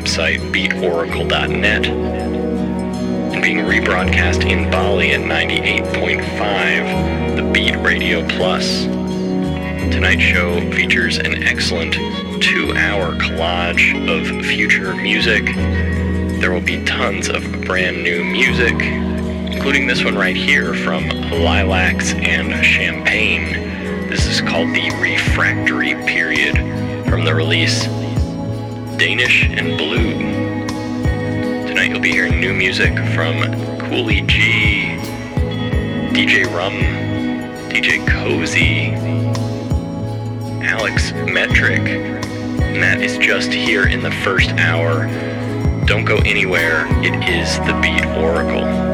website, beatoracle.net, and being rebroadcast in Bali at 98.5, the Beat Radio Plus. Tonight's show features an excellent two hour collage of future music. There will be tons of brand new music, including this one right here from Lilacs and Champagne. This is called the Refractory Period from the release Danish and Blue. Tonight you'll be hearing new music from Cooly G, DJ Rum, DJ Koze, Alex Metric. And that is just here in the first hour. Don't go anywhere. It is the Beat Oracle.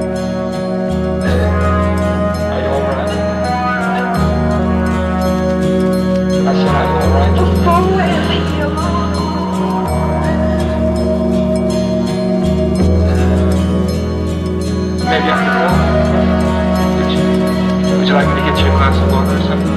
Would you like me to get you a glass of water or something?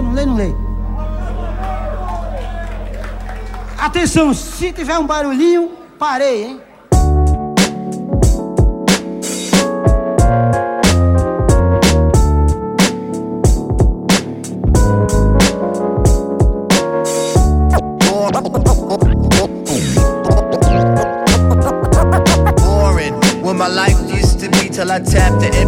eu não leio, não leio. Atenção, se tiver um barulhinho, parei, hein? till I tap the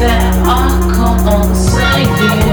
that I come on.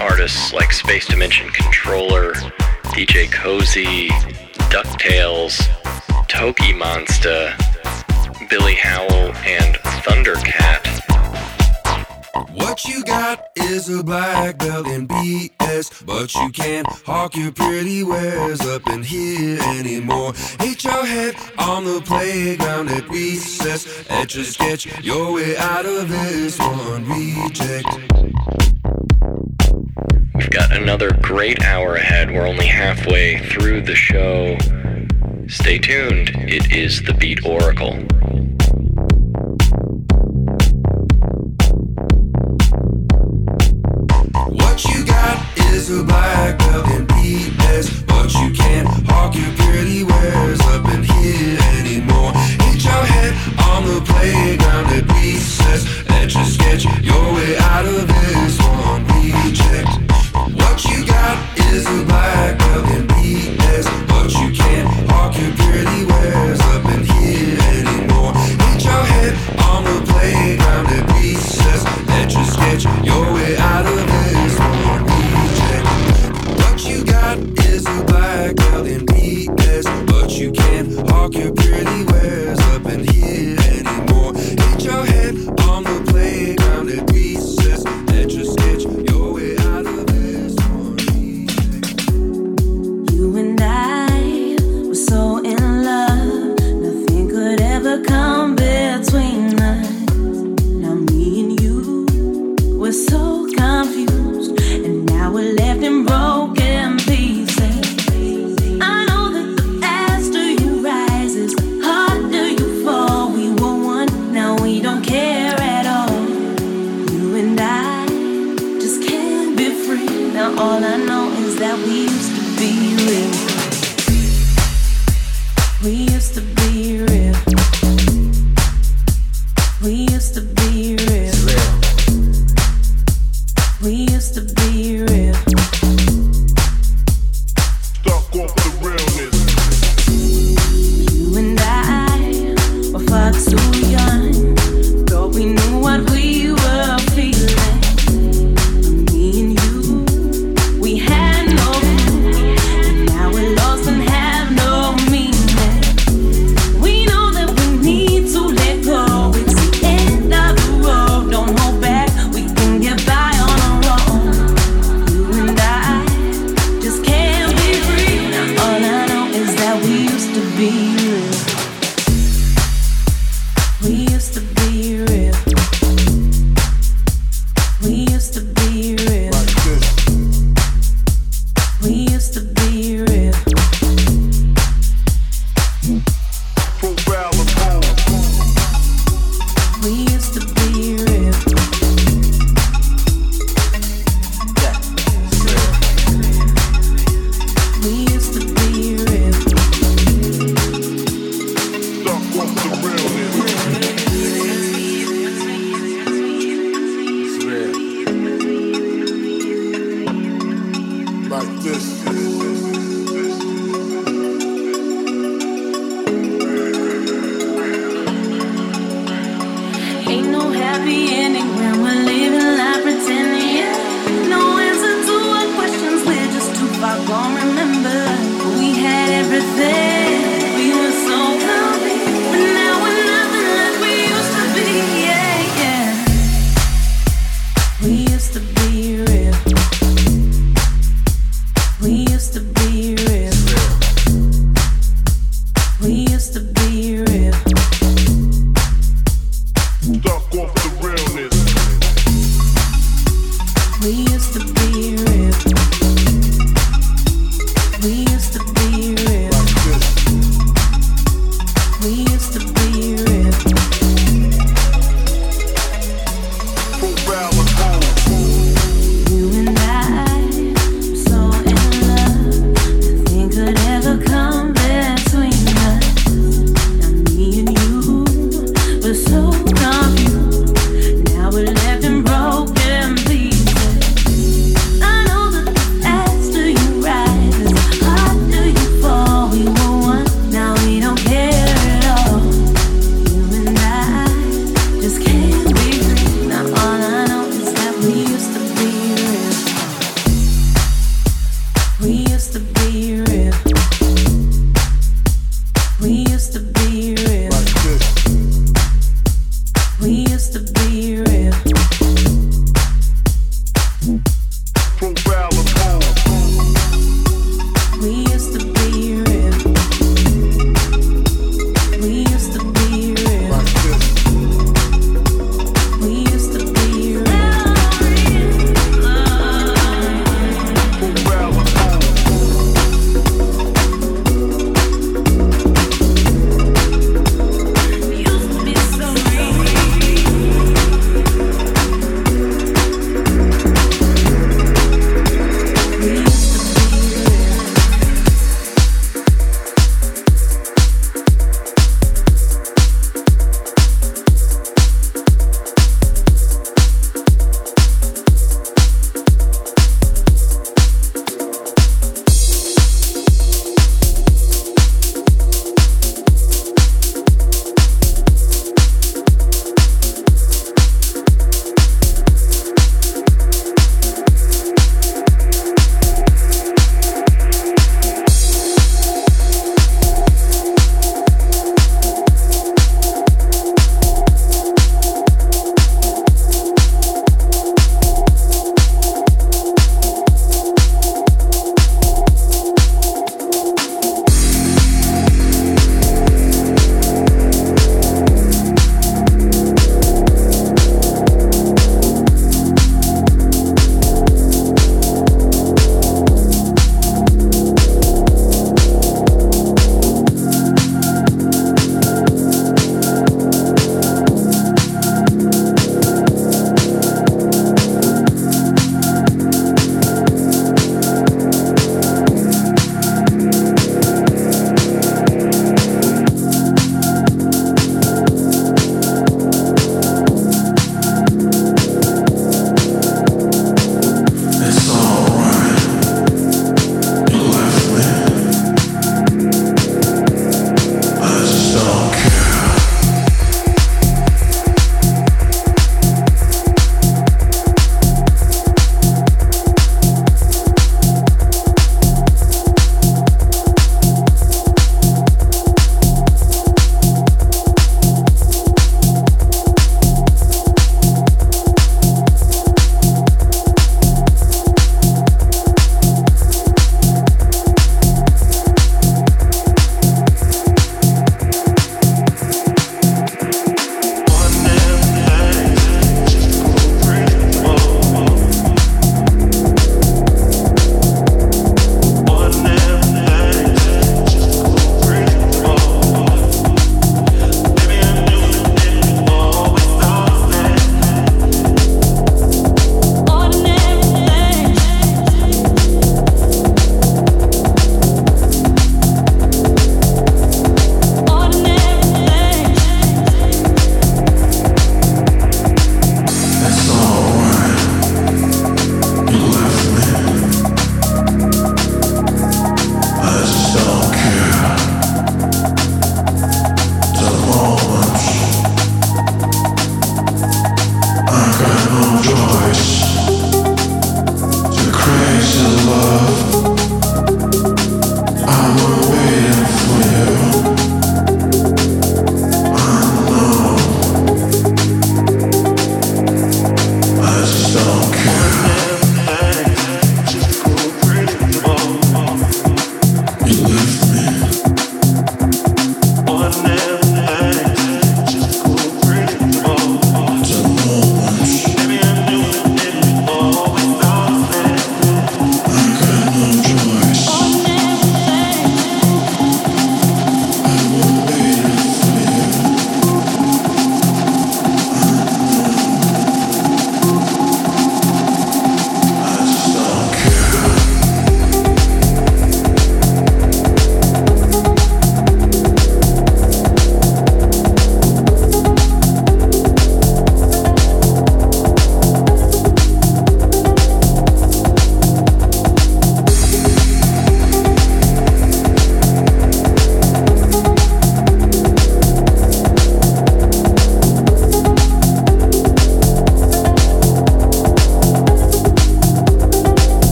artists like Space Dimension Controller, DJ Koze, Ducktails, Toki Monster, Billy Howell, and Thundercat. What you got is a black belt in BS, but you can't hawk your pretty wares up in here anymore. Hit your head on the playground at recess, etch a sketch your way out of this one reject. We've got another great hour ahead. We're only halfway through the show. Stay tuned. It is the Beat Oracle. What you got is a black belt in BS, but you can't hawk your pretty wares up in here anymore. Hit your head on the playground at recess, and just sketch your way out of this one reject. What you got is a black belt in BS, but you can't hawk your pretty wares up in here anymore. Hit your head on the sketch your way out of this. What you got is a black belt in but you can't hawk your pretty.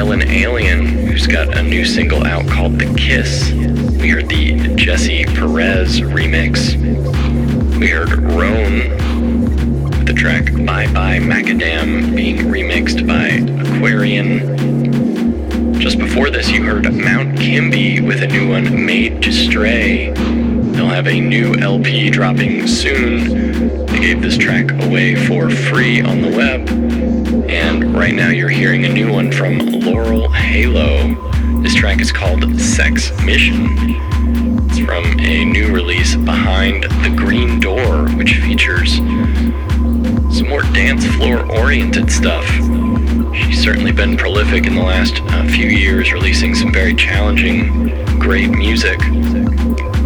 Ellen Allien, who's got a new single out called The Kiss. We heard the Jesse Perez remix. We heard Roan with the track Bye Bye Macadam being remixed by Aquarian. Just before this, you heard Mount Kimbie with a new one, Made to Stray. They'll have a new LP dropping soon. They gave this track away for free on the web. And right now, you're hearing a new one from Laurel Halo. This track is called Sex Mission. It's from a new release, Behind the Green Door, which features some more dance floor oriented stuff. She's certainly been prolific in the last uh, few years, releasing some very challenging, great music.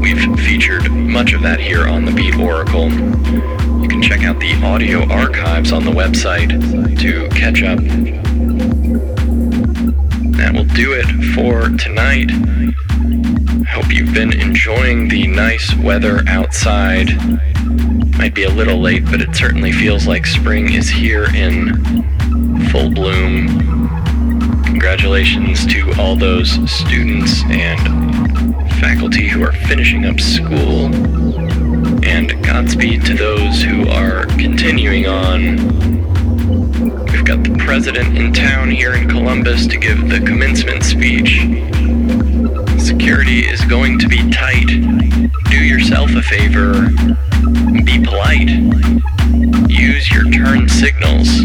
We've featured much of that here on the Beat Oracle. Can check out the audio archives on the website to catch up. That will do it for tonight. Hope you've been enjoying the nice weather outside. Might be a little late, but it certainly feels like spring is here in full bloom. Congratulations to all those students and faculty who are finishing up school. And Godspeed to those who are continuing on. We've got the president in town here in Columbus to give the commencement speech. Security is going to be tight. Do yourself a favor. Be polite. Use your turn signals.